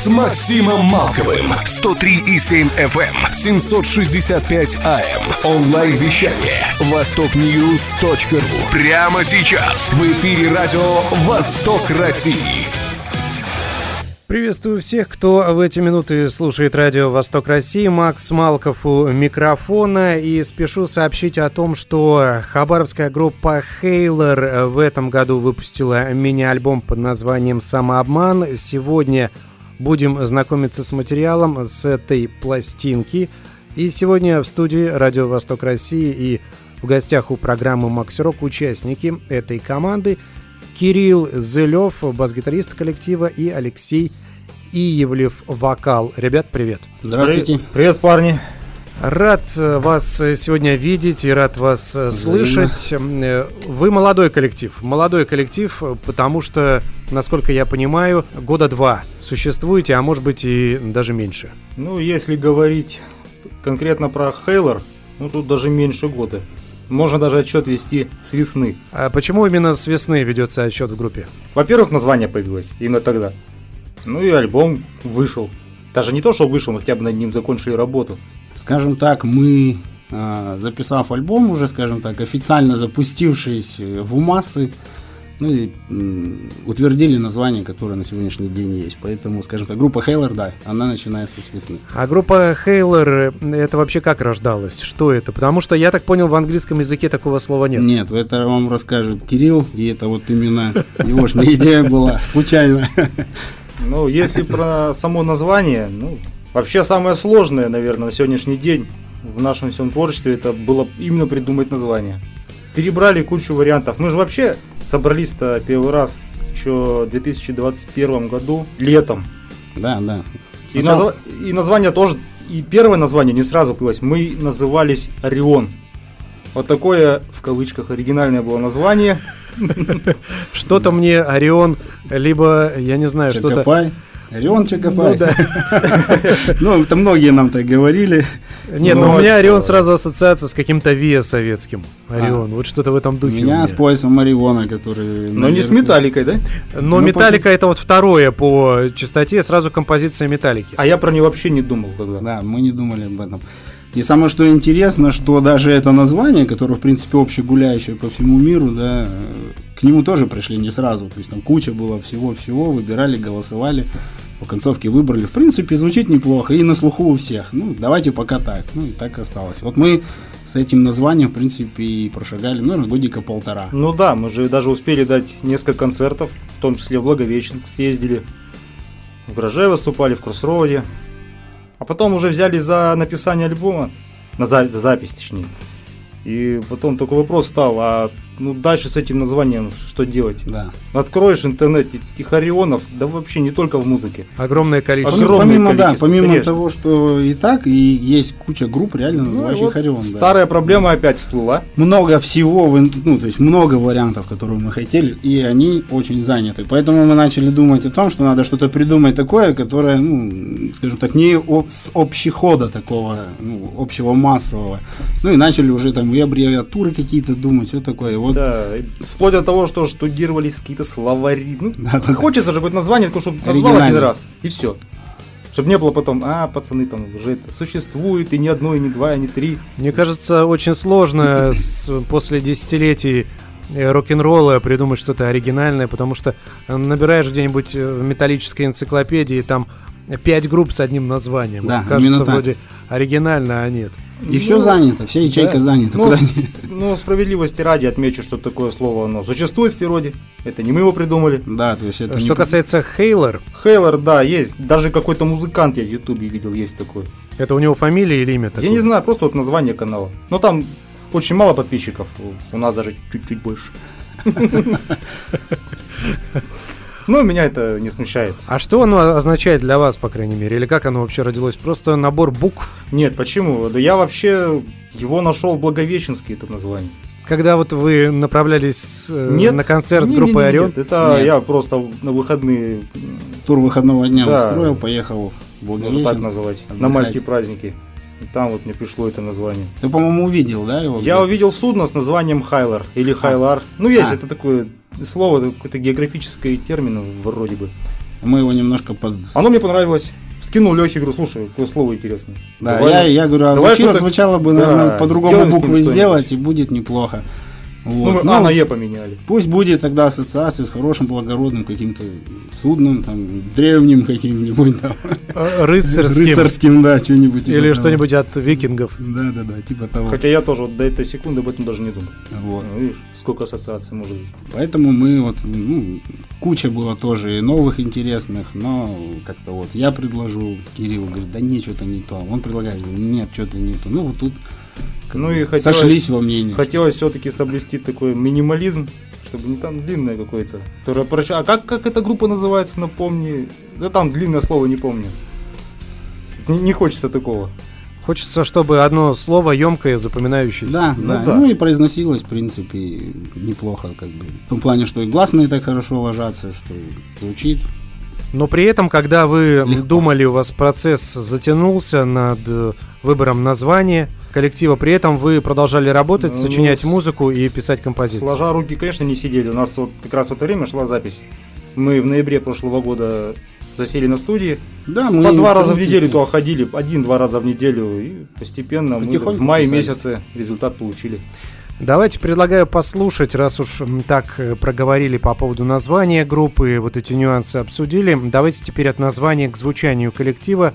с Максимом Малковым. 103,7 FM, 765 AM. Онлайн-вещание. Востокньюз.ру. Прямо сейчас. В эфире радио «Восток России». Приветствую всех, кто в эти минуты слушает радио «Восток России». Макс Малков у микрофона. И спешу сообщить о том, что хабаровская группа «Хейлор» в этом году выпустила мини-альбом под названием «Самообман». Сегодня будем знакомиться с материалом с этой пластинки. И сегодня в студии Радио Восток России и в гостях у программы Макс Рок участники этой команды Кирилл Зелев, бас-гитарист коллектива, и Алексей Иевлев, вокал. Ребят, привет. Здравствуйте. Привет парни. Рад э, вас э, сегодня видеть и рад вас э, слышать. Вы молодой коллектив. Молодой коллектив, потому что, насколько я понимаю, года два существуете, а может быть и даже меньше. Ну, если говорить конкретно про Хейлор, ну тут даже меньше года. Можно даже отчет вести с весны. А почему именно с весны ведется отчет в группе? Во-первых, название появилось именно тогда. Ну и альбом вышел. Даже не то, что вышел, мы хотя бы над ним закончили работу. Скажем так, мы, э, записав альбом уже, скажем так, официально запустившись в массы, ну и утвердили название, которое на сегодняшний день есть. Поэтому, скажем так, группа Хейлор, да, она начинается с весны. А группа Хейлор, это вообще как рождалась? Что это? Потому что, я так понял, в английском языке такого слова нет. Нет, это вам расскажет Кирилл, и это вот именно его идея была, случайно. Ну, если про само название, ну, вообще самое сложное, наверное, на сегодняшний день в нашем всем творчестве, это было именно придумать название. Перебрали кучу вариантов. Мы же вообще собрались-то первый раз еще в 2021 году, летом. Да, да. И, назва- и название тоже, и первое название не сразу появилось. Мы назывались Орион. Вот такое, в кавычках, оригинальное было название. Что-то мне Орион, либо, я не знаю, что-то... Орион Чакопай. Ну, да. Ну, это многие нам так говорили. Нет, Ну, ну, у меня а Орион чё? сразу ассоциация с каким-то ВИА советским. Орион, вот что-то в этом духе. у меня меня. с поясом Ориона, который... Но не с металликой, да? Но Ну, Металлика это вот второе по частоте, сразу композиция Металлики. А я про нее вообще не думал тогда. Да, мы не думали об этом. И самое что интересно, что даже это название, которое, в принципе, общегуляющее по всему миру, да, э, к нему тоже пришли не сразу. То есть там куча было всего-всего, выбирали, голосовали, по концовке выбрали. В принципе, звучит неплохо и на слуху у всех. Ну, давайте пока так. Ну, и так осталось. Вот мы с этим названием, в принципе, и прошагали, ну, годика полтора. Ну да, мы же даже успели дать несколько концертов, в том числе в Благовещенск съездили, в гараже выступали, в Кроссроуде. А потом уже взяли за написание альбома, на за, за запись точнее. И потом такой вопрос стал, а ну дальше с этим названием что делать? Да. Откроешь интернет, этих орионов, да вообще не только в музыке. Огромное количество. Огромное помимо, да, количество, помимо конечно. того, что и так, и есть куча групп, реально Ну, и называющих вот Орион. да. старая проблема опять всплыла. много всего, ну, то есть много вариантов, которые мы хотели, и они очень заняты. Поэтому мы начали думать о том, что надо что-то придумать такое, которое, ну, скажем так, не с общехода такого, ну, общего массового. Ну и начали уже там и аббревиатуры какие-то думать, все такое. Вот Да, и вплоть до того, что штудировались какие-то словари. Ну, хочется же какое-то название, только чтобы назвал один раз, и все. Чтобы не было потом, а, пацаны, там уже это существует, и не одно, и не два, и не три. Мне кажется, очень сложно после десятилетий э, рок-н-ролла придумать что-то оригинальное, потому что э, набираешь где-нибудь э, в металлической энциклопедии там пять групп с одним названием. Да, Кажется, именно так. вроде оригинально, а нет. и все Ну, занято, вся ячейка да. занята. Ну, с- ну, справедливости ради отмечу, что такое слово оно существует в природе. Это не мы его придумали. Да, то есть это не Что касается Хейлор, Хейлор, да, есть. Даже какой-то музыкант я в Ютубе видел, есть такой. это у него фамилия или имя Я такое? не знаю, просто вот название канала. Но там очень мало подписчиков. У нас даже чуть-чуть больше. Ну, меня это не смущает. А что оно означает для вас, по крайней мере? Или как оно вообще родилось? Просто набор букв? Нет, почему? Да я вообще его нашел в Благовещенске, это название. когда вот вы направлялись э, Нет, на концерт с группой Орион? нет, это Нет. я просто на выходные, Тур выходного дня Да. устроил, поехал в можно так Благовещенск. называть, на отдыхать. майские праздники. И там вот мне пришло это название. Ты, по-моему, увидел, да, его? Я увидел судно с названием Хайлар или Хайлар. Ну, есть А. это такое слово, какой-то географический термин вроде бы. Мы его немножко под... Оно мне понравилось. Скинул Лехе, говорю, слушай, какое слово интересное. Да, Давай, я, я говорю, а давай звучит- звучало бы, Да, наверное, по-другому с ним буквы сделать, и будет неплохо. Ну, Вот. мы А на Е поменяли. Пусть будет тогда ассоциация с хорошим, благородным каким-то судном, там, древним каким-нибудь, там, Э, Рыцарским. рыцарским, да, что-нибудь. типа Или того. что-нибудь от викингов. Да, да, да, типа того. Хотя я тоже вот до этой секунды об этом даже не думал. Вот. Ну, видишь, сколько ассоциаций может быть. Поэтому мы вот, ну, куча было тоже и новых интересных, но как-то вот я предложу, Кирилл говорит, да нет, что-то не то. Он предлагает, нет, что-то не то. Ну, вот тут Ну и хотелось- сошлись во мнении. Хотелось все-таки соблюсти такой минимализм, чтобы не там длинное какое-то. А как, как эта группа называется, напомни. Да там длинное слово не помню. Не, не хочется такого. Хочется, чтобы одно слово емкое, запоминающееся. Да, Ну да, да. Ну и произносилось, в принципе, неплохо, как бы. В том плане, что и гласные так хорошо ложатся, что звучит. Но при этом, когда вы Легко. думали, у вас процесс затянулся над э, выбором названия коллектива, при этом вы продолжали работать, Ну, сочинять с- музыку и писать композиции. Сложа руки, конечно, не сидели. У нас вот как раз в это время шла запись. Мы в ноябре прошлого года засели на студии. Да, мы По два раза в неделю туда ходили, один-два раза в неделю. И постепенно мы в мае писали. месяце результат получили. Давайте предлагаю послушать, раз уж так э, проговорили по поводу названия группы, вот эти нюансы обсудили. Давайте теперь от названия к звучанию коллектива.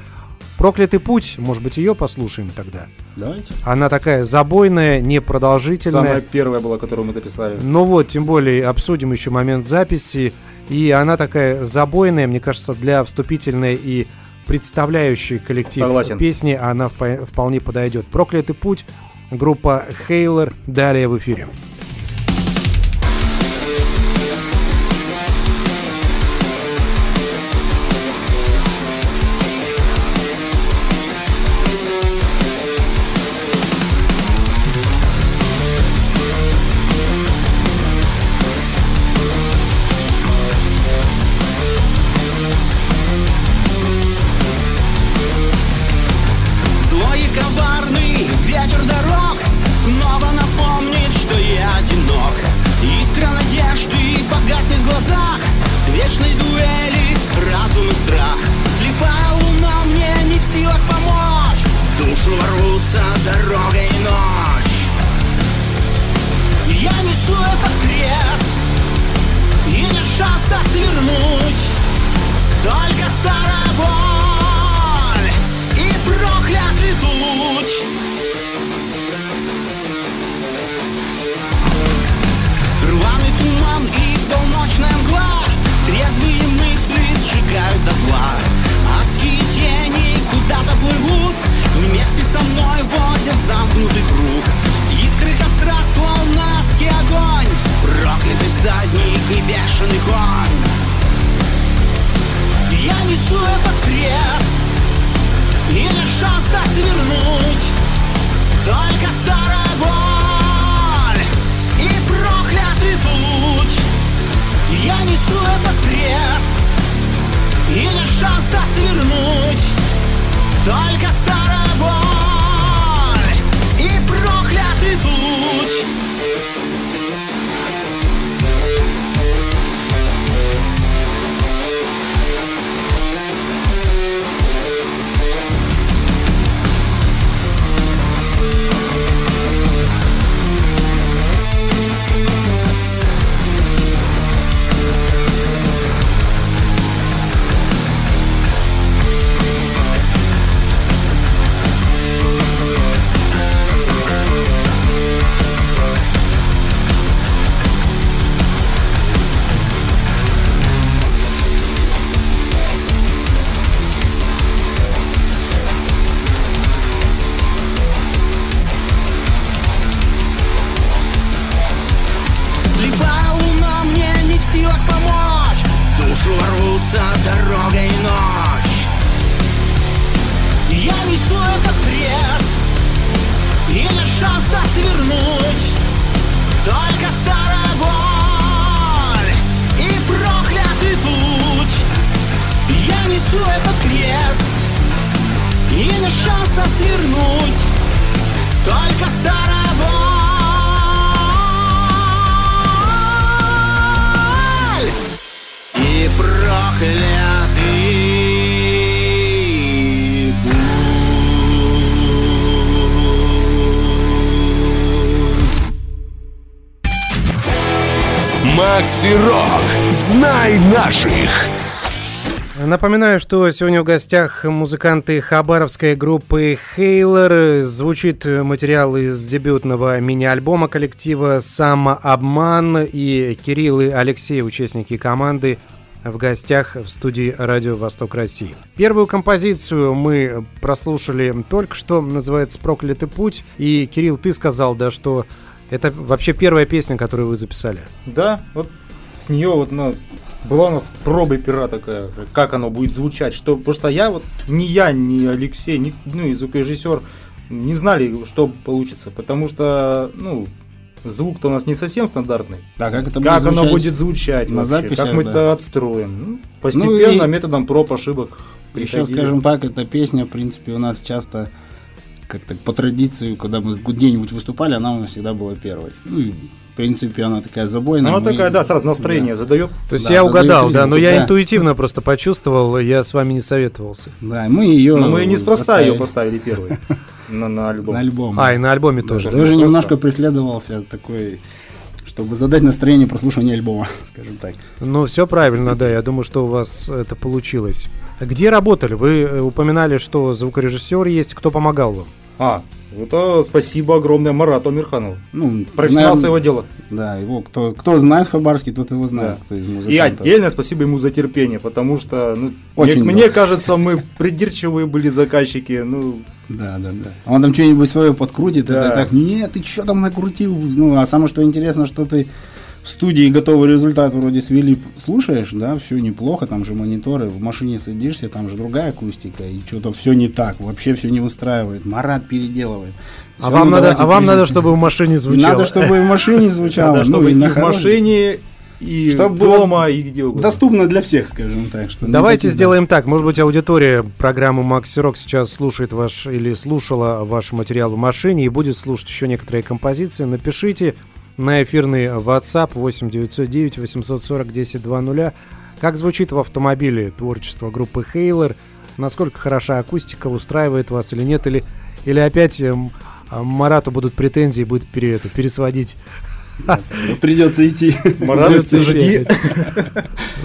Проклятый путь, может быть, ее послушаем тогда. Давайте. Она такая забойная, непродолжительная. Самая первая была, которую мы записали. Ну вот, тем более обсудим еще момент записи. И она такая забойная, мне кажется, для вступительной и представляющей коллектив Согласен. песни она впо- вполне подойдет. Проклятый путь, группа Хейлер, далее в эфире. дорога и ночь Я несу этот крест И нет шанса свернуть Только старая боль И проклятый путь Я несу этот крест И нет шанса свернуть Только старая боль проклят. Макси Рок. Знай наших. Напоминаю, что сегодня в гостях музыканты хабаровской группы Хейлер. Звучит материал из дебютного мини-альбома коллектива «Самообман». И Кирилл и Алексей, участники команды, в гостях в студии «Радио Восток России». Первую композицию мы прослушали только что, называется «Проклятый путь». И, Кирилл, ты сказал, да, что это вообще первая песня, которую вы записали. Да, вот с нее вот ну, была у нас проба пера такая, как оно будет звучать, что, потому что я вот, ни я, ни Алексей, ни, ну и звукорежиссер не знали, что получится, потому что, ну, звук-то у нас не совсем стандартный. Да, как это как будет оно будет звучать на вообще, записях, как мы да. это отстроим. Ну, постепенно, и- методом проб, ошибок. Еще, приходили. скажем так, эта песня, в принципе, у нас часто как-то по традиции, когда мы где-нибудь выступали, она у нас всегда была первой. Ну и, в принципе, она такая забойная. Ну, она мы- такая, да, сразу настроение задает. То есть Да, я угадал, да, но я да. интуитивно просто почувствовал, я с вами не советовался. Да, мы ее Но мы неспроста ее поставили поставили первой на, на альбом. на альбом. А, и на альбоме Да, тоже. Просто. немножко преследовался такой, чтобы задать настроение прослушивания альбома, скажем так. Ну, все правильно, да, я думаю, что у вас это получилось. Где работали? Вы э, упоминали, что звукорежиссер есть, кто помогал вам? А, это спасибо огромное Марату Амирханову. Ну, Профессионал своего дела. Да, его кто, кто знает в Хабаровске, тот его знает, Да. кто из И музыкантов. отдельное спасибо ему за терпение, потому что, ну, Очень мне, мне кажется, мы придирчивые были заказчики. Ну, Да, да, да. Он там что-нибудь свое подкрутит, Да. это так, нет, ты что там накрутил? Ну, а самое что интересно, что ты в студии готовый результат вроде свели, слушаешь, да, все неплохо, там же мониторы, в машине садишься, там же другая акустика, и что-то все не так, вообще все не выстраивает, Марат переделывает. А Всё, вам, ну, надо, а вам надо, чтобы в машине Не звучало. Надо, чтобы в машине звучало, надо, ну, чтобы и и на в машине, и Чтобы дома, и где угодно. Доступно для всех, скажем так. Что Давайте сделаем так. Может быть, аудитория программы Макси Рок сейчас слушает ваш или слушала ваш материал в машине и будет слушать еще некоторые композиции. Напишите на эфирный WhatsApp 8 909 840 1020. Как звучит в автомобиле творчество группы Хейлер? Насколько хороша акустика, устраивает вас или нет? Или, или опять а, Марату будут претензии, будет пере, это, пересводить? Придется идти. Марат, Придется жди.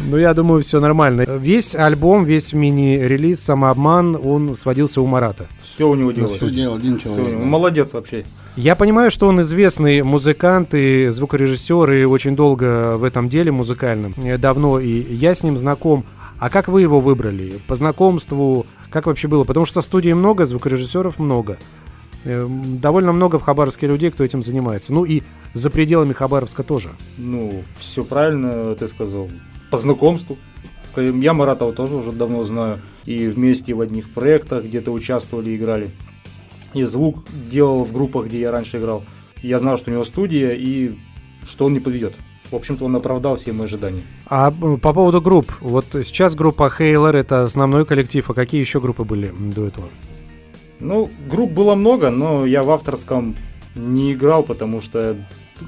Ну, я думаю, все нормально. Весь альбом, весь мини-релиз «Самообман», он сводился у Марата. Все у него делалось. Что делал один человек. Молодец вообще. Я понимаю, что он известный музыкант и звукорежиссер, и очень долго в этом деле музыкальном. Э, Давно, и я с ним знаком. А как вы его выбрали? По знакомству? Как вообще было? Потому что студий много, звукорежиссеров много. Эм, Довольно много в Хабаровске людей, кто этим занимается. Ну и за пределами Хабаровска тоже. Ну, все правильно ты сказал. По знакомству. Я Маратова тоже уже давно знаю. И вместе в одних проектах где-то участвовали, играли. И звук делал в группах, где я раньше играл. Я знал, что у него студия и что он не подведет. В общем-то, он оправдал все мои ожидания. А по поводу групп. Вот сейчас группа Хейлер это основной коллектив. А какие еще группы были до этого? Ну, групп было много, но я в авторском не играл, потому что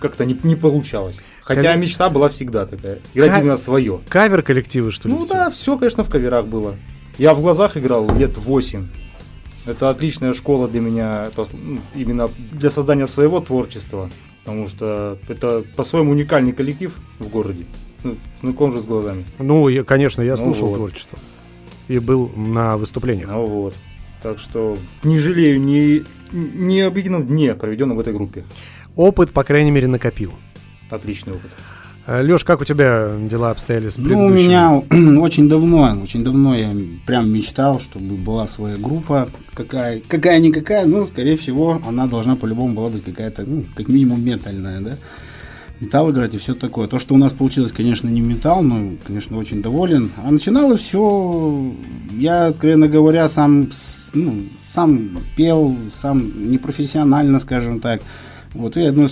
как-то не, не получалось. Хотя Кавер- мечта была всегда такая. Играть Ка- именно свое. Кавер коллективы, что ли? Ну все? да, все, конечно, в каверах было. Я в глазах играл лет 8. Это отличная школа для меня, это, ну, именно для создания своего творчества. Потому что это по-своему уникальный коллектив в городе. Ну, знаком же с глазами. Ну, я- конечно, я Ну слушал вот. творчество. И был на выступлениях. Ну вот. Так что не жалею ни, ни об едином дне, проведенном в этой группе. Опыт, по крайней мере, накопил. Отличный опыт. Леш, как у тебя дела обстояли с Ну, у предыдущими? меня очень давно, очень давно я прям мечтал, чтобы была своя группа, какая, какая-никакая, ну, скорее всего, она должна по-любому была быть какая-то, ну, как минимум метальная, да, металл играть и все такое. То, что у нас получилось, конечно, не металл, но, конечно, очень доволен. А начиналось все, я, откровенно говоря, сам, ну, сам пел, сам непрофессионально, скажем так. Вот, и одно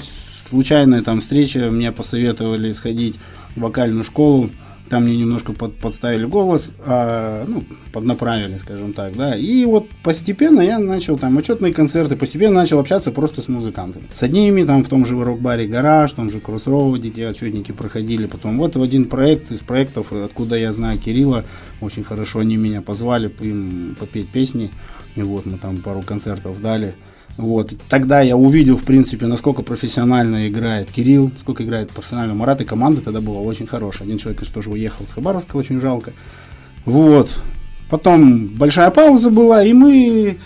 случайная там встреча, мне посоветовали сходить в вокальную школу, Там мне немножко под- подставили голос, а, ну, поднаправили, скажем так, да. И вот постепенно я начал там отчетные концерты, постепенно начал общаться просто с музыкантами. С одними там в том же рок-баре «Гараж», в том же «Кроссроуде», те отчетники проходили. Потом вот в один проект из проектов, откуда я знаю Кирилла, очень хорошо они меня позвали им попеть песни. И вот мы там пару концертов дали. Вот. Тогда я увидел, в принципе, насколько профессионально играет Кирилл, сколько играет профессионально Марат, и команда тогда была очень хорошая. Один человек, конечно, тоже уехал с Хабаровска, очень жалко. Вот. Потом большая пауза была, и мы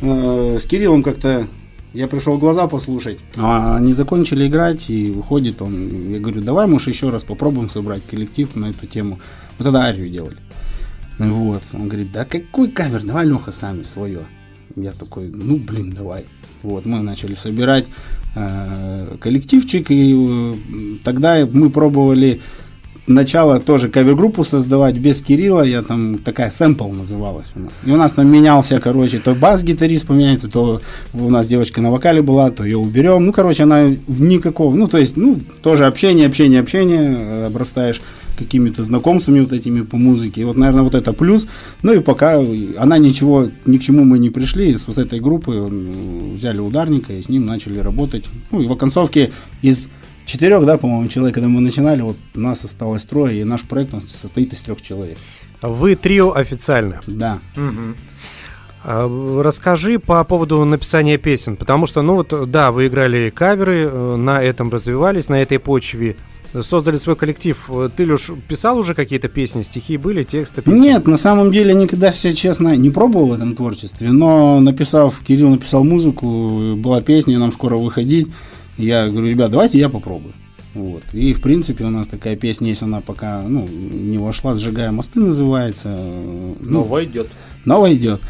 э, с Кириллом как-то я пришел глаза послушать. А они закончили играть, и выходит он. Я говорю, давай, может, еще раз попробуем собрать коллектив на эту тему. Мы тогда арию делали. Вот. Он говорит, да какой кавер, давай, Леха, сами свое. Я такой, ну, блин, давай. Вот, мы начали собирать э, коллективчик, и э, тогда мы пробовали начало тоже кавер-группу создавать без Кирилла, я там такая сэмпл называлась у нас. И у нас там менялся, короче, то бас-гитарист поменяется, то у нас девочка на вокале была, то ее уберем. Ну, короче, она никакого, ну, то есть, ну, тоже общение, общение, общение, э, обрастаешь какими-то знакомствами вот этими по музыке. И вот, наверное, вот это плюс. Ну и пока она ничего, ни к чему мы не пришли, с вот этой группы взяли ударника и с ним начали работать. Ну и в оконцовке из четырех, да, по-моему, человек, когда мы начинали, вот нас осталось трое, и наш проект он состоит из трех человек. Вы трио официально. Да. А, Расскажи по поводу написания песен, потому что, ну вот, да, вы играли каверы, э, на этом развивались, на этой почве создали свой коллектив. Ты, Леш, писал уже какие-то песни, стихи были, тексты песен? Нет, на самом деле никогда, если честно, не пробовал в этом творчестве, но написав, Кирилл написал музыку, была песня, нам скоро выходить, я говорю, ребят, давайте я попробую. Вот. И, в принципе, у нас такая песня есть, она пока ну, не вошла, «Сжигая мосты» называется. Ну, Но войдет. Новая идет.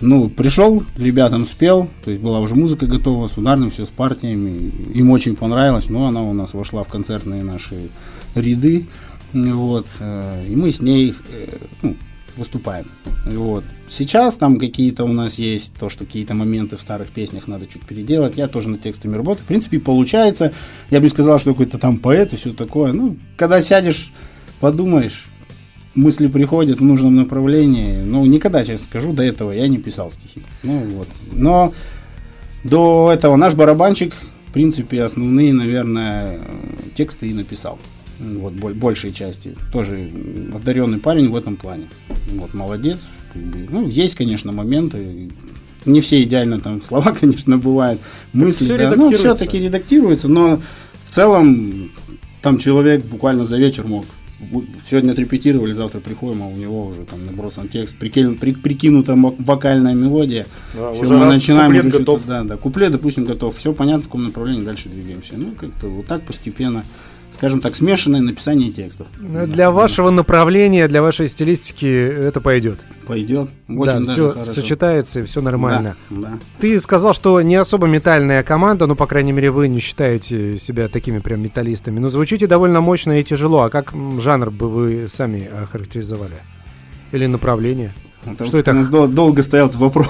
Ну, пришел, ребятам спел, то есть была уже музыка готова, с ударным, все с партиями. Им очень понравилось, но она у нас вошла в концертные наши ряды. Вот. э, И мы с ней э, ну, выступаем. Вот. Сейчас там какие-то у нас есть, то, что какие-то моменты в старых песнях надо чуть переделать. Я тоже над текстами работаю. В принципе, получается. Я бы не сказал, что какой-то там поэт и все такое. Ну, когда сядешь, подумаешь, мысли приходят в нужном направлении. Ну, никогда, честно скажу, до этого я не писал стихи. Ну, вот. Но до этого наш барабанщик, в принципе, основные, наверное, тексты и написал. Вот, боль- большей части. Тоже одаренный парень в этом плане. Вот, молодец. Ну, есть, конечно, моменты. Не все идеально там слова, конечно, бывают. Мысли, всё да. Ну, все-таки редактируется, но в целом там человек буквально за вечер мог. Сегодня отрепетировали, завтра приходим, а у него уже там набросан текст, прикинут- при- прикинута вокальная мелодия. Да, Всё, уже мы начинаем куплет уже готов. Да, да, куплет, допустим, готов. Все понятно, в каком направлении дальше двигаемся. Ну, как-то вот так постепенно, скажем так, смешанное написание текстов. Ну, Для вашего направления, для вашей стилистики это пойдет. Пойдет. Очень да, даже все хорошо. сочетается и все нормально. Да, да. Ты сказал, что не особо метальная команда, ну, по крайней мере, вы не считаете себя такими прям металлистами, но звучите довольно мощно и тяжело. А как жанр бы вы сами охарактеризовали? Или направление? Вот Что это? У нас дол- долго стоял этот вопрос.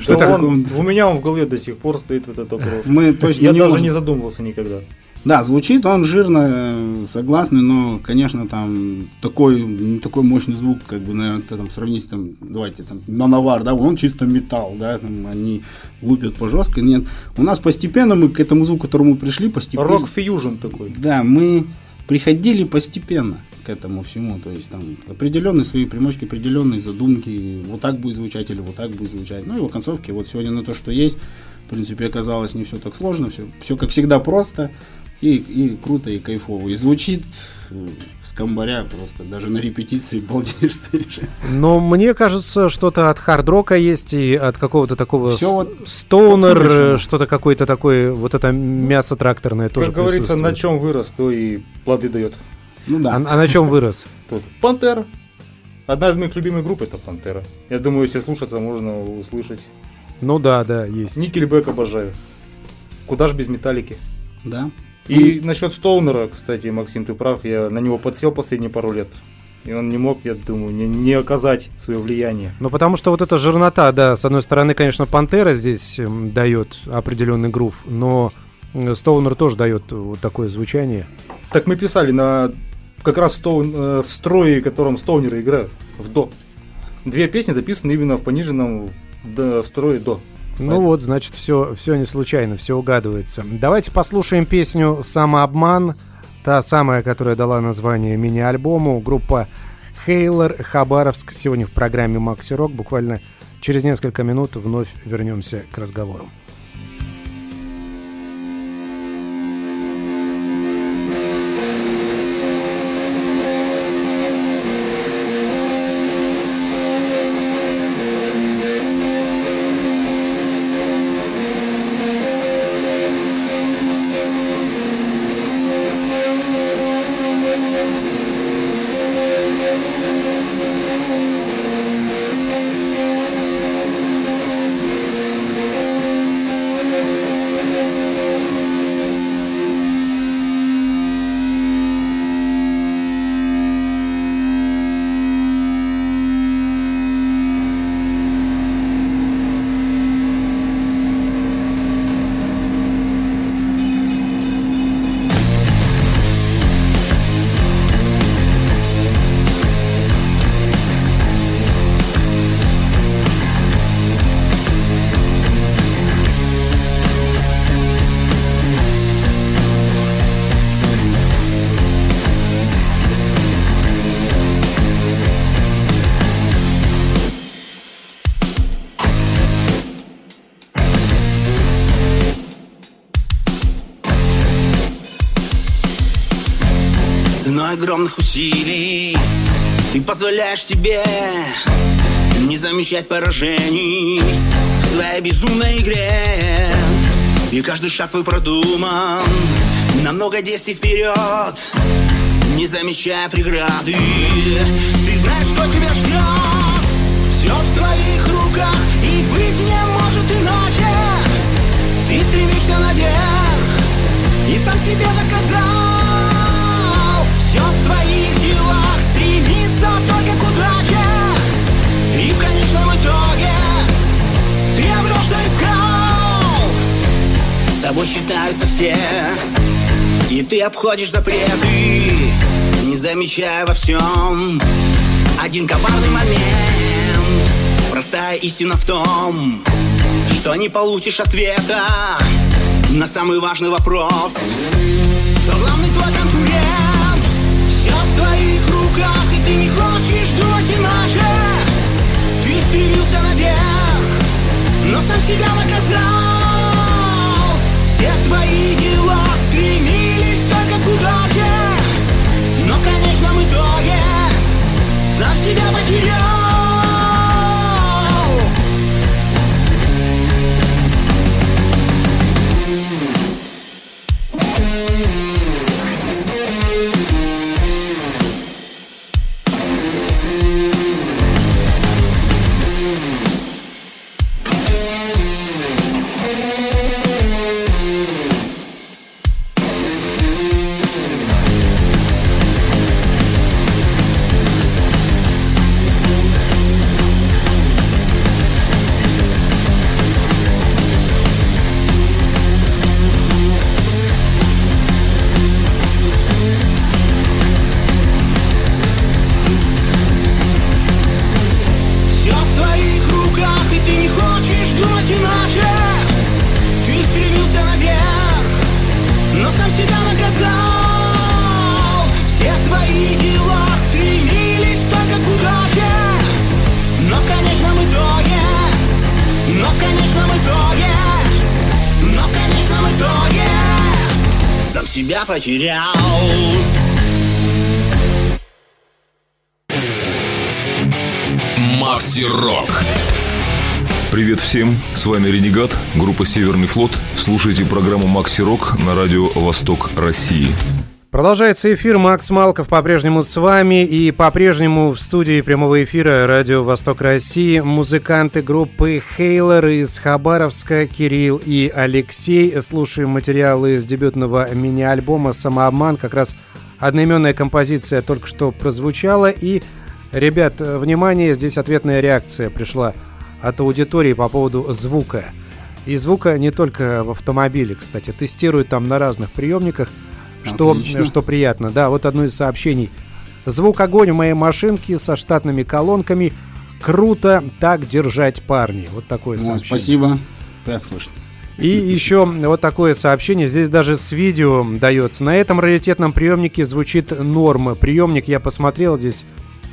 Что это он- у меня он в голове до сих пор стоит этот вопрос. Мы точно Я не даже можем- не задумывался никогда. Да, звучит он жирно, э, согласны, но, конечно, там такой, не такой мощный звук, как бы, наверное, там сравнить, там, давайте, там, Нановар, да, он чисто металл, да, там, они лупят по жестко, нет. У нас постепенно мы к этому звуку, к которому пришли, постепенно. Рок-фьюжн такой. Да, мы приходили постепенно к этому всему, то есть там определенные свои примочки, определенные задумки, вот так будет звучать или вот так будет звучать. Ну и в концовке, вот сегодня на то, что есть, в принципе, оказалось не все так сложно, все, все как всегда просто и, и круто, и кайфово. И звучит э, с комбаря просто, даже на репетиции балдеешь стоишь. Но мне кажется, что-то от хард-рока есть и от какого-то такого Всё с- вот стоунер, подсмешано. э, что-то какое-то такое, вот это мясо тракторное тоже Как говорится, на чем вырос, то и плоды дает. Ну да. А, а на чем вырос? Тут Пантера. Одна из моих любимых групп это Пантера. Я думаю, если слушаться, можно услышать. Ну да, да, есть. Никельбэк обожаю. Куда ж без металлики. да. И насчет Стоунера, кстати, Максим, ты прав, я на него подсел последние пару лет. И он не мог, я думаю, не, не оказать свое влияние. Ну, потому что вот эта жирнота, да, с одной стороны, конечно, Пантера здесь м, дает определенный грув, но м, Стоунер тоже дает вот такое звучание. Так мы писали на как раз в, стоун, э, в строе, котором стоунеры играют, в до. Две песни записаны именно в пониженном до, строе до. Ну вот, значит, все, все не случайно, все угадывается. Давайте послушаем песню «Самообман», та самая, которая дала название мини-альбому. Группа Хейлер, Хабаровск. Сегодня в программе Макси Рок. Буквально через несколько минут вновь вернемся к разговору. Огромных усилий. Ты позволяешь себе Не замечать поражений В своей безумной игре. И каждый шаг твой продуман. На много действий вперед Не замечая преграды. Ты знаешь, что тебя ждет. Все в твоих руках И быть не может иначе. Ты стремишься наверх И сам себе доказал тобой считаются все И ты обходишь запреты Не замечая во всем. Один коварный момент Простая истина в том Что не получишь ответа На самый важный вопрос. Кто главный твой конкурент все в твоих руках, и ты не хочешь думать иначе. Ты стремился наверх, но сам себя наказал твои потерял Макси Рок. Привет всем, с вами Ренегат, группа Северный флот. Слушайте программу Макси Рок на радио Восток России. Продолжается эфир. Макс Малков по-прежнему с вами. И по-прежнему в студии прямого эфира Радио Восток России музыканты группы Хейлер из Хабаровска Кирилл и Алексей. Слушаем материалы из дебютного мини-альбома «Самообман». Как раз одноименная композиция только что прозвучала. И, ребят, внимание, здесь ответная реакция пришла от аудитории по поводу звука. И звука не только в автомобиле, кстати. Тестируют там на разных приемниках. Что, Отлично. что приятно. Да, вот одно из сообщений. Звук огонь у моей машинки со штатными колонками. Круто так держать, парни. Вот такое Ой, сообщение. спасибо. Приятно слышать. И еще вот такое сообщение, здесь даже с видео дается. На этом раритетном приемнике звучит норма. Приемник я посмотрел, здесь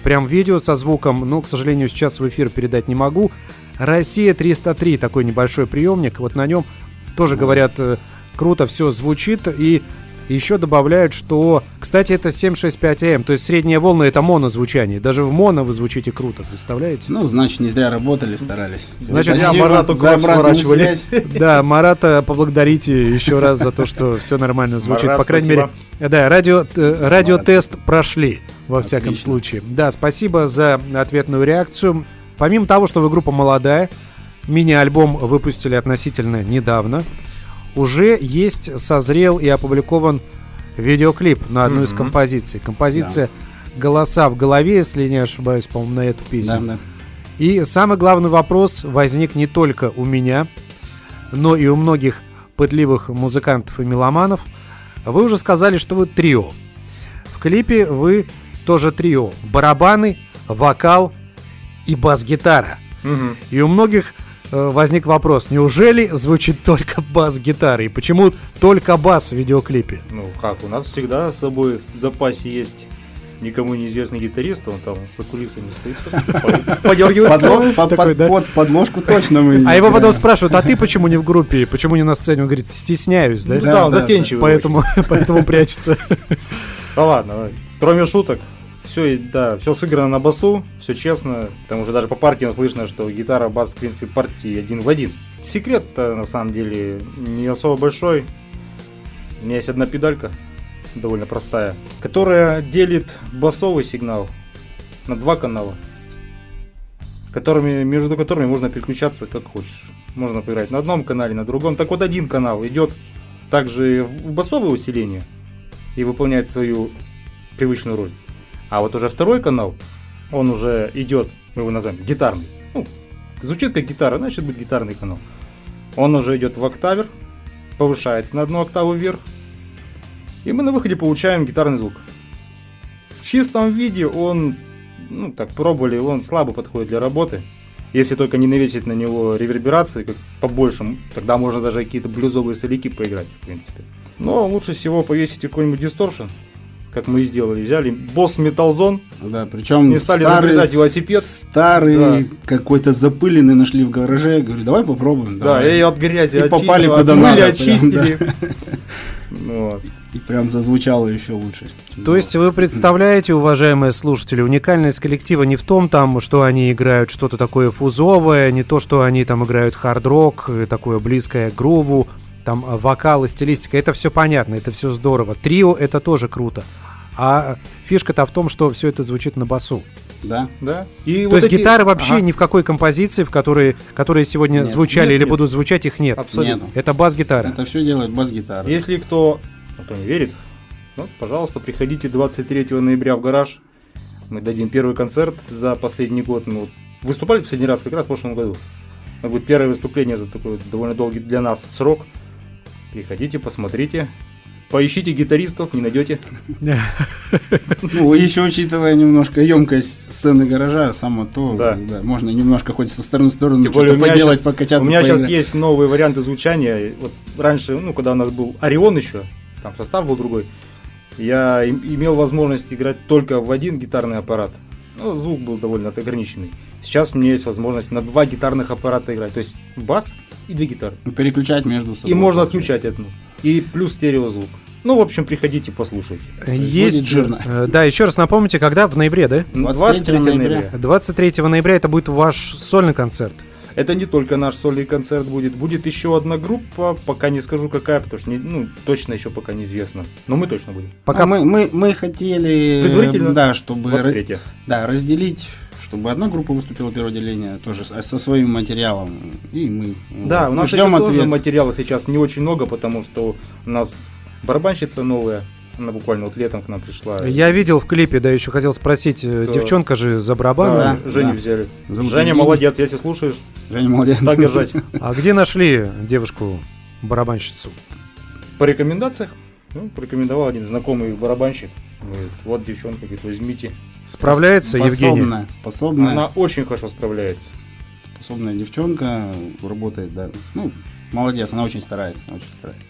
прям видео со звуком, но, к сожалению, сейчас в эфир передать не могу. Россия 303, такой небольшой приемник, вот на нем тоже говорят, э, круто все звучит, и еще добавляют, что, кстати, это 765М, то есть средняя волна это монозвучание, даже в моно вы звучите круто, представляете? Ну, значит, не зря работали, старались. Значит, я Марату обратную сворачивали. Да, Марата поблагодарите еще раз за то, что все нормально звучит. Марат, По крайней спасибо. мере, да, радио, э, радиотест прошли, во всяком Отлично. случае. Да, спасибо за ответную реакцию. Помимо того, что вы группа молодая, мини-альбом выпустили относительно недавно, уже есть, созрел и опубликован видеоклип на одну из Мгм. композиций. Композиция «Голоса в голове», если не ошибаюсь, по-моему, на эту песню. Да, да. И самый главный вопрос возник не только у меня, но и у многих пытливых музыкантов и меломанов. Вы уже сказали, что вы трио. В клипе вы тоже трио. Барабаны, вокал и бас-гитара. Мгм. И у многих возник вопрос, неужели звучит только бас-гитара? И почему только бас в видеоклипе? Ну как, у нас всегда с собой в запасе есть никому неизвестный гитарист, он там за кулисами стоит, подергивает Подло- под- Такой, под- да? под подложку точно мы не А его потом спрашивают, а ты почему не в группе? Почему не на сцене? Он говорит, стесняюсь, да? Ну да, он да, застенчивый. Поэтому, поэтому прячется. Да ладно. кроме шуток, все, да, все сыграно на басу, все честно. Там уже даже по партиям слышно, что гитара, бас, в принципе, партии один в один. Секрет-то, на самом деле, не особо большой. У меня есть одна педалька, довольно простая, которая делит басовый сигнал на два канала, которыми, между которыми можно переключаться как хочешь. Можно поиграть на одном канале, на другом. Так вот один канал идет также в басовое усиление и выполняет свою привычную роль. А вот уже второй канал, он уже идет, мы его назовем гитарный. Ну, звучит как гитара, значит будет гитарный канал. Он уже идет в октавер, повышается на одну октаву вверх, и мы на выходе получаем гитарный звук. В чистом виде он, ну так пробовали, он слабо подходит для работы. Если только не навесить на него реверберации, как побольше, тогда можно даже какие-то блюзовые соляки поиграть, в принципе. Но лучше всего повесить какой-нибудь дисторшн, как мы и сделали. Взяли босс Metal Zone, Да, причем не стали старый, изобретать велосипед. старый какой-то запыленный нашли в гараже. Говорю, давай попробуем. Да, давай. и от грязи И очистили, попали от куда пыли надо, прям, очистили. Вот. И прям зазвучало еще лучше. То есть вы представляете, уважаемые слушатели, уникальность коллектива не в том, там, что они играют что-то такое фузовое, не то, что они там играют хард-рок, э, такое близкое к груву, там э, вокал и стилистика. Это все понятно, это все здорово. Трио это тоже круто. А фишка-то в том, что все это звучит на басу. Да. Да. И То вот есть эти- гитары вообще Ага, ни в какой композиции, в которой, которые сегодня Нет. звучали Нет, или нет. будут звучать, их нет. Абсолютно. Нету. Это бас-гитара. Это все делает бас-гитара. Если кто, кто не верит, ну, пожалуйста, приходите 23 ноября в гараж. Мы дадим первый концерт за последний год. Мы вот выступали последний раз как раз в прошлом году. Это будет первое выступление за такой довольно долгий для нас срок. Приходите, посмотрите. Поищите гитаристов, не найдете. Ну, еще учитывая немножко емкость сцены гаража, само то, Да. можно немножко хоть со стороны в сторону что-то поделать, щас- покачаться. У меня сейчас поиграть. есть новые варианты звучания. Вот раньше, ну, когда у нас был Орион еще, там состав был другой, я им- имел возможность играть только в один гитарный аппарат. Ну, звук был довольно ограниченный. Сейчас у меня есть возможность на два гитарных аппарата играть. То есть бас и две гитары. Переключать между собой. И можно отключать одну. И плюс стереозвук. Ну, в общем, приходите, послушайте. Есть, будет жирно. э, да, еще раз напомните, когда? В ноябре, да? 23 ноября. 23 ноября это будет ваш сольный концерт. Это не только наш сольный концерт будет. Будет еще одна группа, пока не скажу какая, потому что не- ну, точно еще пока неизвестно. Но мы точно будем. Пока мы, мы, мы хотели, Предварительно? да, чтобы 23 да, разделить, чтобы одна группа выступила первое отделение, тоже с- со своим материалом, и мы. Да, у нас ждем еще тоже ответ. материала сейчас не очень много, потому что у нас барабанщица новая, она буквально вот летом к нам пришла. Я видел в клипе, да, еще хотел спросить, э, Да. девчонка же за Да, барабаном. Да, Женю да. взяли. Зовут Женя молодец, если слушаешь, Женя молодец. так держать. А где нашли девушку барабанщицу? По рекомендациях Ну, порекомендовал один знакомый барабанщик. Говорит, вот девчонка, говорит, возьмите. Справляется Евгений? Способная, способная, Она очень хорошо справляется. способная девчонка, работает, да. Ну, молодец, она очень старается, очень старается.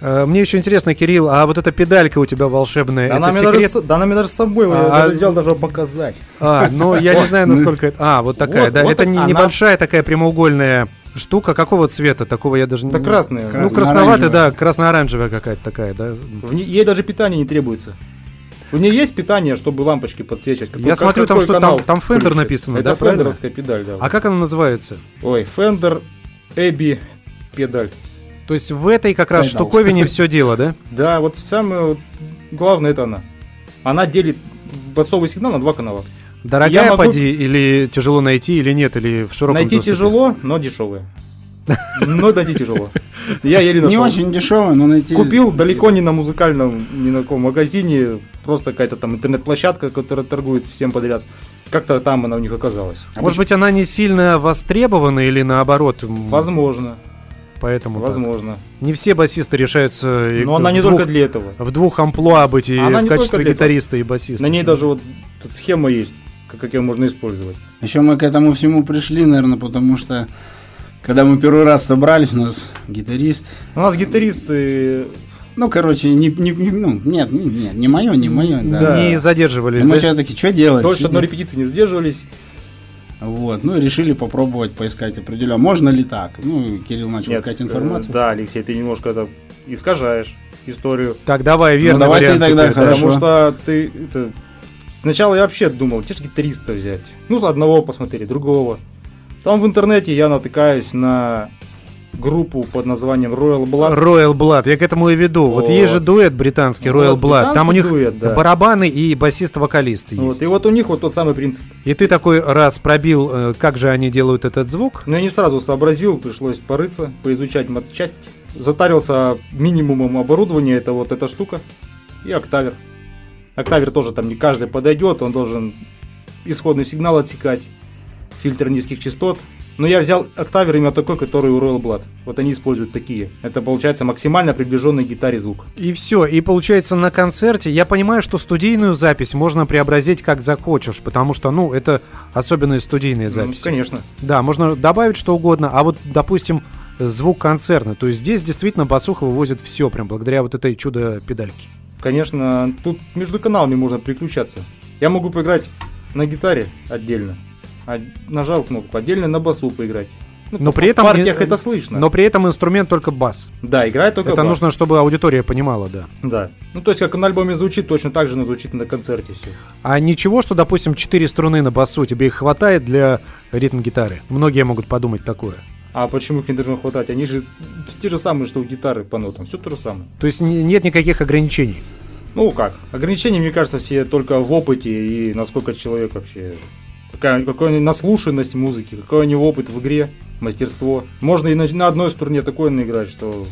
Э, Мне еще интересно, Кирилл, а вот эта педалька у тебя волшебная, Да это она, мне даже, секрет? с- да она мне даже с собой, я А, даже а- взял даже показать. А, ну я не знаю, насколько это... А, вот такая, Вот- да. вот Это она. небольшая такая прямоугольная штука. Какого цвета? Такого я даже не... Это красная. Ну, Красно- красноватая, да, оранжевая. красно-оранжевая какая-то такая, да. В ней, ей даже питание не требуется. У нее есть питание, чтобы лампочки подсвечивать. Какой- Я как- смотрю, там что, там- там Fender написано, Это да, правильно? фендеровская педаль, да. А как она называется? Ой, Fender Эбби педаль. То есть в этой как раз штуковине все дело, да? Да, вот самое главное это она. Она делит басовый сигнал на два канала. Дорогая Я могу- поди, или тяжело найти, или нет, или в широком найти доступе? тяжело, но дешевая. Но найти тяжело. Я еле Не нашел. очень дешево, но найти... Купил далеко не на музыкальном, ни на каком магазине, просто какая-то там интернет-площадка, которая торгует всем подряд. Как-то там она у них оказалась. Может быть, она не сильно востребована или наоборот? Возможно, Поэтому так. возможно. Не все басисты решаются и Но она в не двух- только для этого. в двух амплуа быть и Она в качестве гитариста и басиста. На ней даже вот тут схема есть, как, ее можно использовать. Еще мы к этому всему пришли, наверное, потому что когда мы первый раз собрались, у нас гитарист, У нас гитаристы, ну, короче, не, не- не- ну, нет, не, нет, не мое, не мое, да. Да. Не задерживались, И мы да? все-таки, что делать? дольше Чё одной репетиции не сдерживались. Вот, ну, и решили попробовать поискать определенно, можно ли так. Ну, Кирилл начал Нет, искать э, информацию. Да, Алексей, ты немножко это искажаешь историю. Так, давай, верный Ну, давай ты тогда, теперь, хорошо. Потому что ты это... Сначала я вообще думал, где же гитариста взять? Ну, за одного посмотрели, другого. Там в интернете я натыкаюсь на группу под названием Royal Blood. Royal Blood, я к этому и веду. Вот, Вот. есть же дуэт британский Royal Вот, Blood. Там у них дуэт, да. барабаны и басист-вокалист есть. Вот, и вот у них вот тот самый принцип. И ты такой раз пробил, э, как же они делают этот звук. Но я не сразу сообразил, пришлось порыться, поизучать матчасть. Затарился минимумом оборудования, это вот эта штука. И октавер. Октавер тоже там не каждый подойдет, он должен исходный сигнал отсекать, фильтр низких частот. Но я взял октавер именно такой, который у Royal Blood. Вот они используют такие. Это получается максимально приближенный к гитаре звук. И все. И получается на концерте, я понимаю, что студийную запись можно преобразить как захочешь, потому что, ну, это особенные студийные Ну, записи. конечно. Да, можно добавить что угодно, а вот, допустим, звук концертный. То есть здесь действительно басуха вывозит все, прям благодаря вот этой чудо-педальке. Конечно, тут между каналами можно переключаться. Я могу поиграть на гитаре отдельно, нажал кнопку отдельно на басу поиграть. Ну, Но в при этом партиях не- это слышно. Но при этом инструмент только бас. Да, играет только Это бас. нужно, чтобы аудитория понимала, да. Да. Ну, то есть, как на альбоме звучит, точно так же оно звучит на концерте все. А ничего, что, допустим, 4 струны на басу, тебе их хватает для ритм-гитары? Многие могут подумать такое. А почему их не должно хватать? Они же те же самые, что у гитары по нотам. Все то же самое. То есть не- нет никаких ограничений. Ну, как? Ограничения, мне кажется, все только в опыте и насколько человек вообще... Какая, какая наслушанность музыки, какой у него опыт в игре, мастерство. Можно и на, на одной струне такое наиграть, что...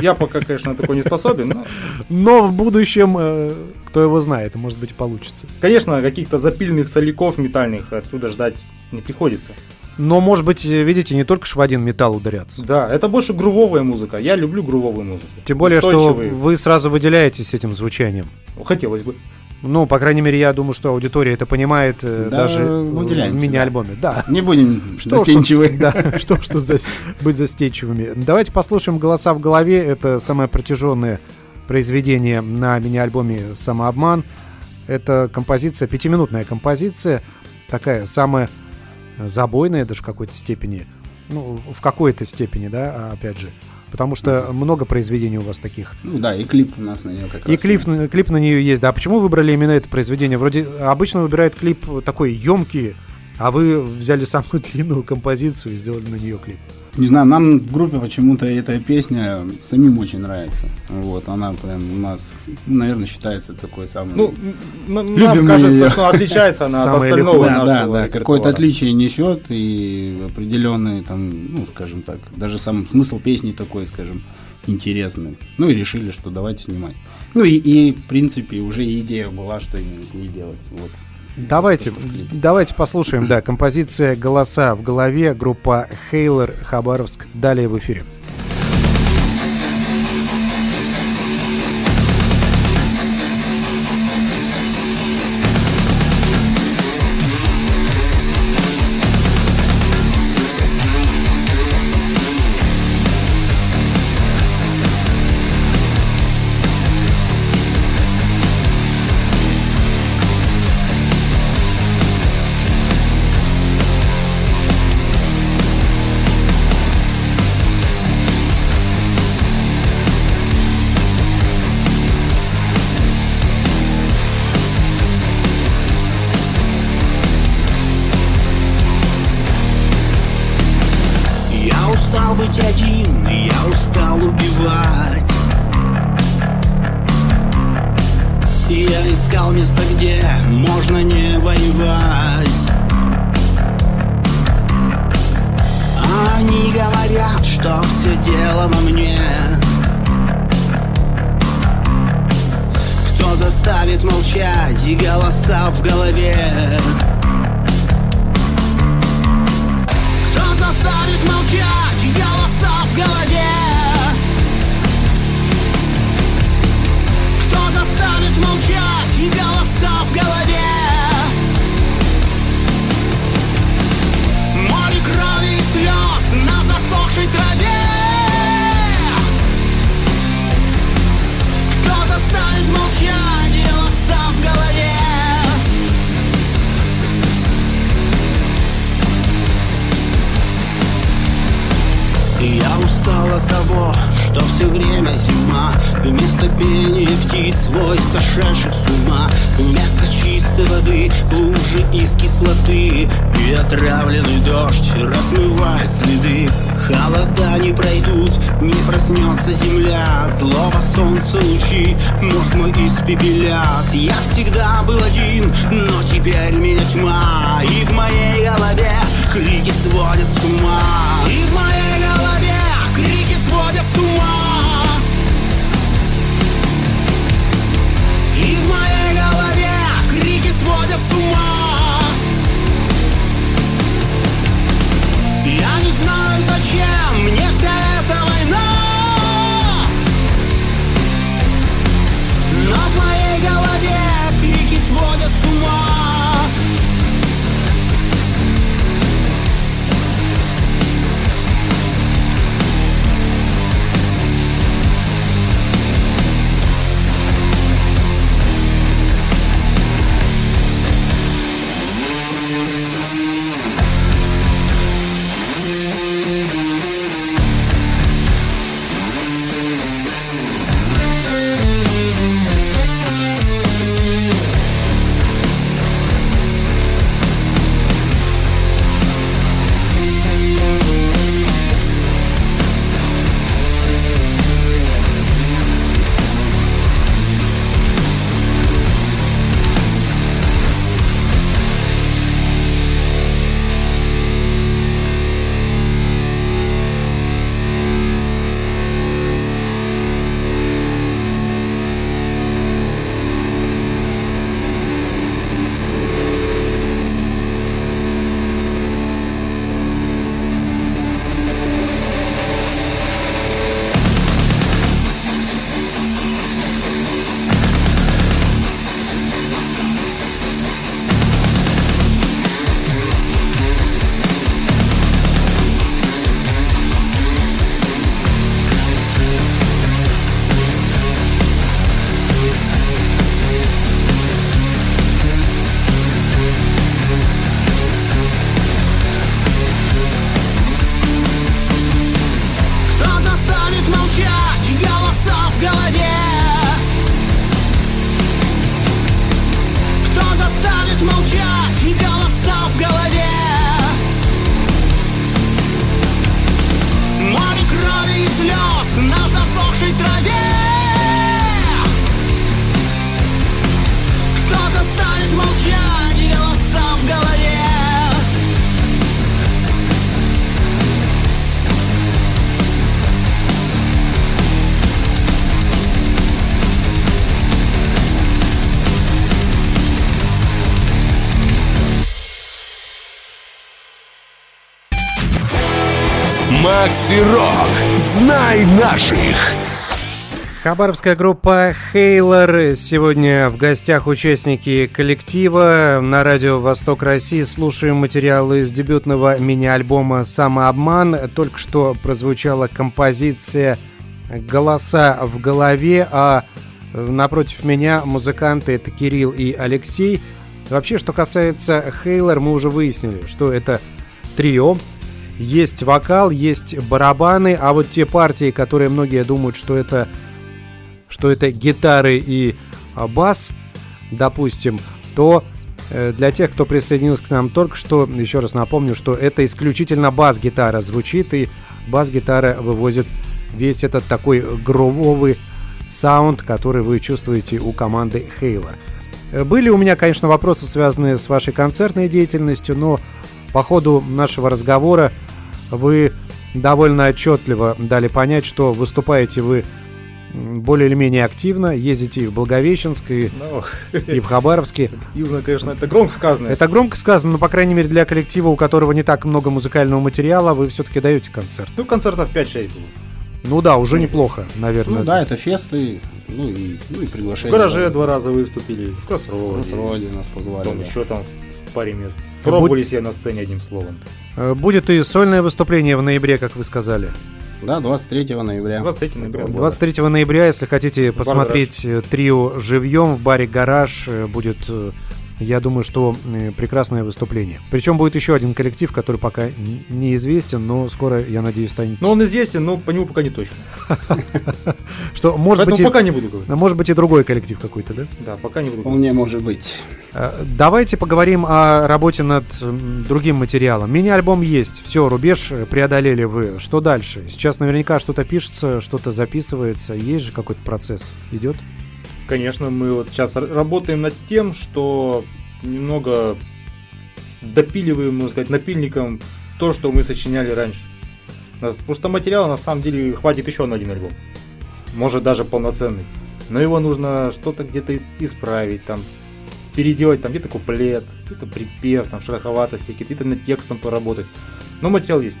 Я пока, конечно, на такое не способен, но... Но в будущем, э, кто его знает, может быть, получится. Конечно, каких-то запильных соляков метальных отсюда ждать не приходится. Но, может быть, видите, не только ж в один металл ударяться. Да, это больше грувовая музыка. Я люблю грувовую музыку. Тем более, что вы сразу выделяетесь этим звучанием. Хотелось бы. Ну, по крайней мере, я думаю, что аудитория это понимает э, Да, даже в мини-альбоме. Да. Не будем Что застенчивы. Да, что ж тут зас- быть застенчивыми. Давайте послушаем «Голоса в голове». Это самое протяженное произведение на мини-альбоме «Самообман». Это композиция, пятиминутная композиция, такая самая забойная даже в какой-то степени. Ну, в какой-то степени, да, опять же. Потому что много произведений у вас таких. Ну да, и клип у нас на нее как И раз. клип, на- клип на нее есть. Да, а почему выбрали именно это произведение? Вроде обычно выбирают клип такой емкий, а вы взяли самую длинную композицию и сделали на нее клип. Не знаю, нам в группе почему-то эта песня самим очень нравится. Вот, она прям у нас, наверное, считается такой самой... Ну, нам Любим кажется, её. что отличается она от остального да, да, нашего да, какое-то отличие несет и определенный там, ну, скажем так, даже сам смысл песни такой, скажем, интересный. Ну и решили, что давайте снимать. Ну и, и в принципе уже идея была, что именно с ней делать. Вот. Давайте, давайте послушаем, да, композиция «Голоса в голове», группа Хейлер, Хабаровск. Далее в эфире. Заставит молчать и голоса в голове. Кто заставит молчать что все время зима. Вместо пения птиц вой сошедших с ума. Вместо чистой воды лужи из кислоты. И отравленный дождь размывает следы. Холода не пройдут, не проснется земля. Злого солнца лучи мозг мой испепелят. Я всегда был один, но теперь меня тьма. И в моей голове крики сводят с ума. И в моей Макси Рок. Знай наших. Хабаровская группа Хейлор. Сегодня в гостях участники коллектива. На радио «Восток России» слушаем материалы из дебютного мини-альбома «Самообман». Только что прозвучала композиция «Голоса в голове», а напротив меня музыканты это Кирилл и Алексей. Вообще, что касается Хейлор, мы уже выяснили, что это трио, есть вокал, есть барабаны, а вот те партии, которые многие думают, что это, что это гитары и а, бас, допустим, то э, для тех, кто присоединился к нам только что, еще раз напомню, что это исключительно бас-гитара звучит, и бас-гитара вывозит весь этот такой грововый саунд, который вы чувствуете у команды Хейла. Э, Были у меня, конечно, вопросы, связанные с вашей концертной деятельностью, но по ходу нашего разговора вы довольно отчетливо дали понять, что выступаете вы более или менее активно, ездите и в Благовещенск, и, Ну, и в Хабаровске. активно, конечно, это громко сказано. Это громко сказано, но, по крайней мере, для коллектива, у которого не так много музыкального материала, вы все-таки даете концерт. Ну, концертов 5-6 было. Ну да, уже неплохо, наверное. Ну да, это фесты, ну и, ну и В приглашения. гараже два раза выступили, в Кроссроуде. Кроссроуде нас позвали. Потом да. еще там в, в паре мест. Будь- Пробовали себя на сцене одним словом. Э, Будет и сольное выступление в ноябре, как вы сказали. Да, 23 ноября. 23 ноября. 23 ноября, если хотите посмотреть э, трио живьем в баре «Гараж», э, будет, э, я думаю, что э, прекрасное выступление. Причем будет еще один коллектив, который пока неизвестен, но скоро, я надеюсь, станет... Но он известен, но по нему пока не точно. Что, может быть, и- пока не буду говорить. а может быть и другой коллектив какой-то, да? Да, пока не буду говорить. Вполне может быть. Э, Давайте поговорим о работе над другим материалом. Мини-альбом есть, все, рубеж э, преодолели вы. Что дальше? Сейчас наверняка что-то пишется, что-то записывается. Есть же какой-то процесс? Идет? Конечно, мы вот сейчас работаем над тем, что немного допиливаем, можно сказать, напильником то, что мы сочиняли раньше. У нас просто материала на самом деле хватит еще на один альбом. Может даже полноценный. Но его нужно что-то где-то исправить, там, переделать, там где-то куплет, где-то припев, там шероховатости, где-то над текстом поработать. Но материал есть.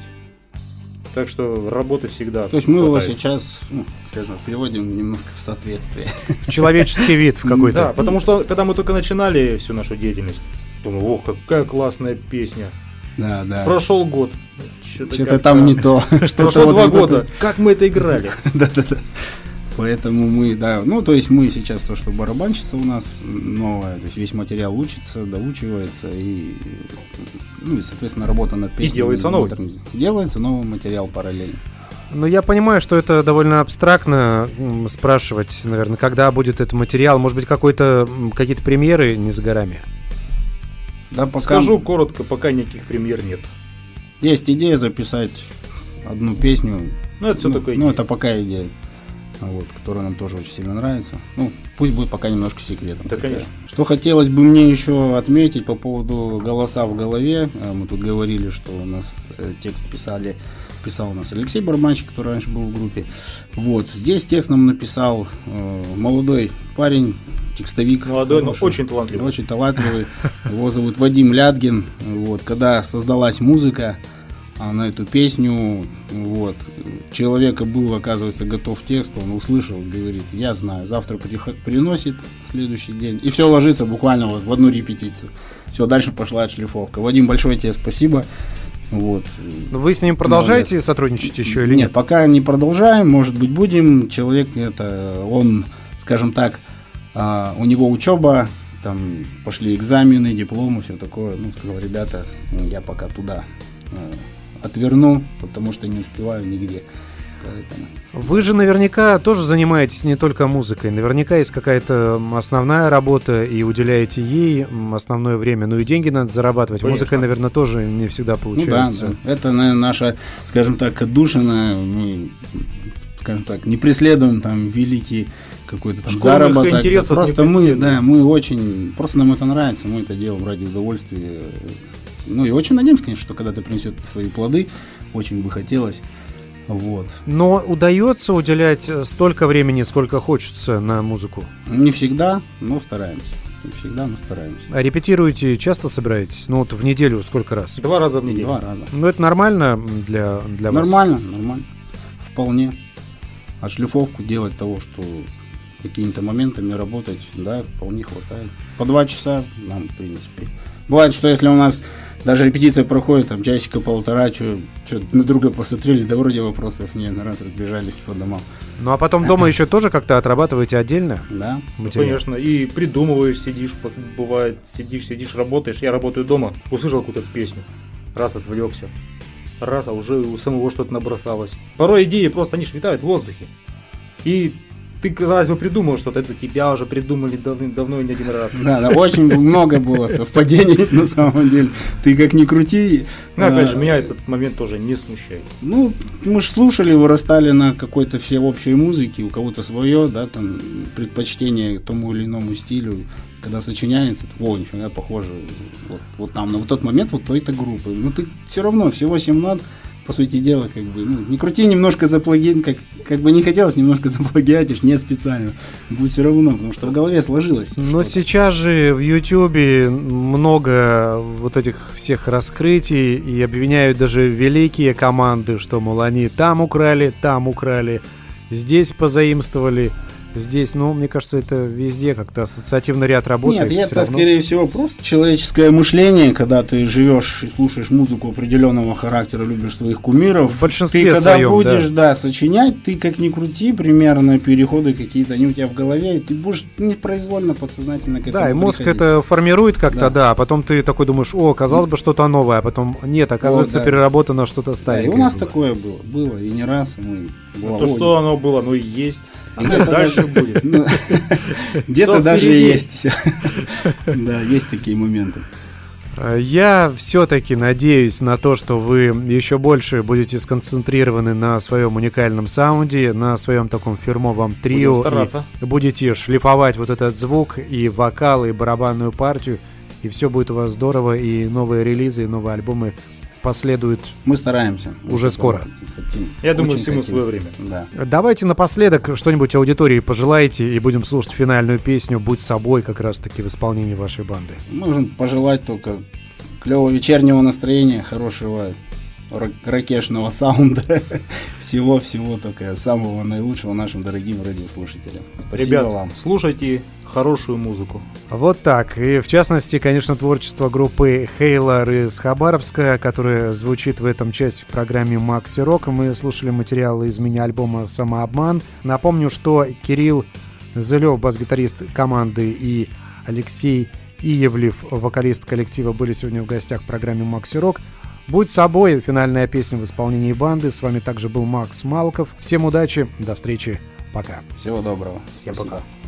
Так что работы всегда. То есть мы его хватает. сейчас, ну, скажем, приводим немножко в соответствие. Человеческий вид в Да, какой-то. потому что когда мы только начинали всю нашу деятельность, думаю, ох, какая классная песня. Да, да. Прошел год. Что-то, там не то. Прошло два года. Как мы это играли? Да-да-да. Поэтому мы, да, ну, то есть мы сейчас то, что барабанщица у нас новая, то есть весь материал учится, доучивается, и, ну, и, соответственно, работа над песней. делается новый. Делается новый материал параллельно. Но я понимаю, что это довольно абстрактно спрашивать, наверное, когда будет этот материал. Может быть, какой-то, какие-то премьеры не за горами. Да, пока Скажу коротко, пока никаких премьер нет. есть идея записать одну песню. Ну, это все ну, такое. ну, это пока идея, вот, которая нам тоже очень сильно нравится. Ну, пусть будет пока немножко секретом. Да, конечно. Что хотелось бы мне еще отметить по поводу голоса в голове. Э, Мы тут говорили, что у нас э, текст писали, писал у нас Алексей Барманчик, который раньше был в группе. Вот, здесь текст нам написал э, молодой парень, текстовик. Молодой, но хороший, очень талантливый. Очень талантливый. Его зовут Вадим Ляткин. Вот, когда создалась музыка, а на эту песню, вот, человека был, оказывается, готов текст, он услышал, говорит, я знаю, завтра приносит следующий день, и все ложится буквально вот в одну репетицию. Все, дальше пошла отшлифовка. Вадим, большое тебе спасибо. Вот. Вы с ним продолжаете сотрудничать еще или нет, нет? пока не продолжаем, может быть, будем. Человек это, он, скажем так, а, у него учеба, там пошли экзамены, дипломы, все такое. Ну, сказал, ребята, я пока туда э, отверну, потому что не успеваю нигде. Поэтому. Вы же наверняка тоже занимаетесь не только музыкой. Наверняка есть какая-то основная работа, и уделяете ей основное время. Ну и деньги надо зарабатывать. Конечно. Музыкой, наверное, тоже не всегда Ну да, получается. да. Это наверное, наша, скажем так, отдушина. Мы, скажем так, не преследуем там великий какой-то там Школьных заработок. интересов просто мы, да, мы очень, просто нам это нравится, мы это делаем ради удовольствия. Ну и очень надеемся, конечно, что когда-то принесет свои плоды, очень бы хотелось. Вот. Но удается уделять э, столько времени, сколько хочется на музыку. Не всегда, но стараемся. Не всегда, но стараемся. А репетируете, часто собираетесь? Ну вот в неделю сколько раз? Два раза в неделю. Два раза. Ну это нормально для, для вас? Нормально, нормально. Вполне. Отшлифовку делать того, что какими-то моментами работать, да, вполне хватает. По два часа нам, в принципе. Бывает, что если у нас даже репетиция проходит, там, часика полтора, что на друга посмотрели, да вроде вопросов нет, на раз разбежались по домам. Ну а потом дома еще тоже как-то отрабатываете отдельно? Да, Ну, конечно, и придумываешь, сидишь, бывает, сидишь, сидишь, работаешь. Я работаю дома, услышал какую-то песню, раз отвлекся, раз, а уже у самого что-то набросалось. Порой идеи просто, они ж витают в воздухе. И ты, казалось бы, придумал что-то, это тебя уже придумали давным-давно и не один раз. да, да, очень много было совпадений на самом деле. Ты как ни крути. Ну, опять а, же, меня этот момент тоже не смущает. Ну, мы же слушали, вырастали на какой-то всеобщей музыке, у кого-то свое, да, там, предпочтение тому или иному стилю. когда сочиняется, о, нифига, похоже, вот, вот там, на вот тот момент вот той-то группы. Ну, ты все равно, всего 7 нот, по сути дела, как бы, ну, не крути немножко за плагин, как, как бы не хотелось, немножко заплагиатишь, не специально. Будет все равно, потому что в голове сложилось. Но сейчас же в Ютьюбе много вот этих всех раскрытий и обвиняют даже великие команды, что, мол, они там украли, там украли, здесь позаимствовали, здесь, ну, мне кажется, это везде как-то ассоциативный ряд работает. Нет, это, равно. скорее всего, просто человеческое мышление, когда ты живешь и слушаешь музыку определенного характера, любишь своих кумиров. В большинстве ты когда своем, будешь, да. сочинять, ты как ни крути, примерно переходы какие-то, они у тебя в голове, и ты будешь непроизвольно, подсознательно к этому Да, и мозг приходить. это формирует как-то, Да. да. а потом ты такой думаешь, о, казалось бы, что-то новое, а потом нет, оказывается, да. переработано что-то Да, и старенькое. у нас было. такое было, было, и не раз, и мы... Ну, то, что оно было, оно и есть. А Где-то дальше даже- будет. Где-то даже есть. Да, есть такие моменты. Э, Я все-таки надеюсь на то, что вы еще больше будете сконцентрированы на своем уникальном саунде, на своем таком фирмовом трио. Будем стараться. и будете шлифовать вот этот звук и вокал, и барабанную партию. И все будет у вас здорово, и новые релизы, и новые альбомы последуют. Мы стараемся. Уже скоро. Хотим. Я думаю, Очень всему хотим. свое время. Да. Давайте напоследок что-нибудь аудитории пожелайте, и будем слушать финальную песню «Будь собой» как раз-таки в исполнении вашей банды. Можем пожелать только клевого вечернего настроения, хорошего ракешного саунда, всего-всего только самого наилучшего нашим дорогим радиослушателям. Спасибо Ребят, вам. слушайте хорошую музыку. Вот так. И в частности, конечно, творчество группы Хейлор из Хабаровска, которое звучит в этом части в программе Макси Рок. Мы слушали материалы из мини-альбома «Самообман». Напомню, что Кирилл Зелев, бас-гитарист команды, и Алексей Иевлев, вокалист коллектива, были сегодня в гостях в программе Макси Рок. Будь собой, финальная песня в исполнении банды. С вами также был Макс Малков. Всем удачи, до встречи, пока. Всего доброго. Всем Спасибо. пока.